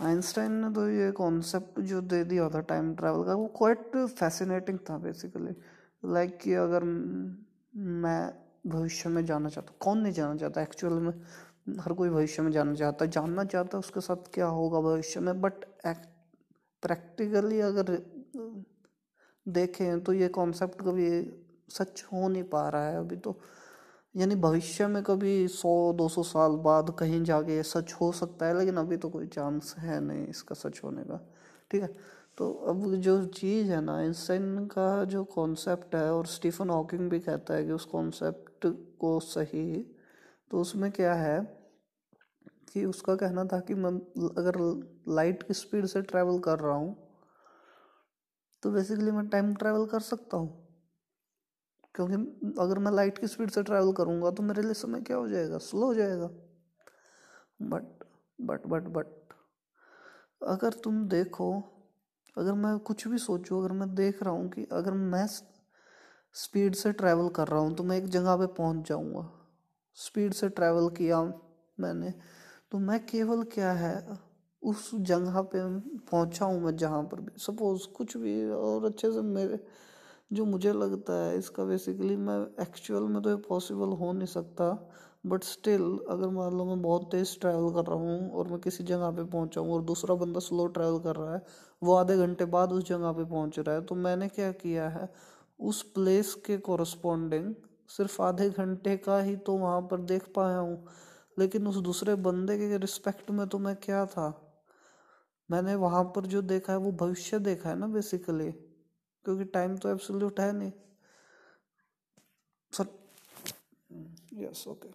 Einstein ने तो ये कॉन्सेप्ट जो दे दिया था टाइम ट्रैवल का, वो क्वाइट फैसिनेटिंग था बेसिकली लाइक like कि अगर मैं भविष्य में जाना चाहता, कौन नहीं जाना चाहता? एक्चुअल में हर कोई भविष्य में जाना चाहता, जानना चाहता उसके साथ क्या होगा भविष्य में बट प्रैक्टिकली अगर देखें तो ये कॉन्सेप्ट कभी सच हो नहीं पा रहा है अभी तो। यानी भविष्य में कभी सौ, दो सौ साल बाद कहीं जाके सच हो सकता है, लेकिन अभी तो कोई चांस है नहीं इसका सच होने का। ठीक है? तो अब जो चीज़ है ना इंसान का जो कॉन्सेप्ट है, और स्टीफन हॉकिंग भी कहता है कि उस कॉन्सेप्ट को सही तो उसमें क्या है कि उसका कहना था कि मैं अगर लाइट की स्पीड से ट्रैवल कर रहा हूँ तो बेसिकली मैं टाइम ट्रैवल कर सकता हूँ। क्योंकि अगर मैं लाइट की स्पीड से ट्रैवल करूँगा तो मेरे लिए समय क्या हो जाएगा? स्लो हो जाएगा। बट बट बट बट अगर तुम देखो, अगर मैं कुछ भी सोचूं, अगर मैं देख रहा हूँ कि अगर मैं स्पीड से ट्रैवल कर रहा हूँ तो मैं एक जगह पे पहुँच जाऊँगा। स्पीड से ट्रैवल किया मैंने तो मैं केवल क्या है, उस जगह पे पहुँचा हूँ मैं जहाँ पर भी। सपोज़ कुछ भी और अच्छे से मेरे जो मुझे लगता है, इसका बेसिकली मैं एक्चुअल में तो ये पॉसिबल हो नहीं सकता बट स्टिल अगर मान लो मैं बहुत तेज़ ट्रैवल कर रहा हूँ और मैं किसी जगह पे पहुँचा हूँ और दूसरा बंदा स्लो ट्रैवल कर रहा है, वो आधे घंटे बाद उस जगह पे पहुँच रहा है तो मैंने क्या किया है, उस प्लेस के कॉरस्पॉन्डिंग सिर्फ़ आधे घंटे का ही तो वहाँ पर देख पाया हूँ, लेकिन उस दूसरे बंदे के रिस्पेक्ट में तो मैं क्या था? मैंने वहाँ पर जो देखा है, वो भविष्य देखा है ना बेसिकली क्योंकि टाइम तो एब्सोल्यूट है नहीं। Sir yes okay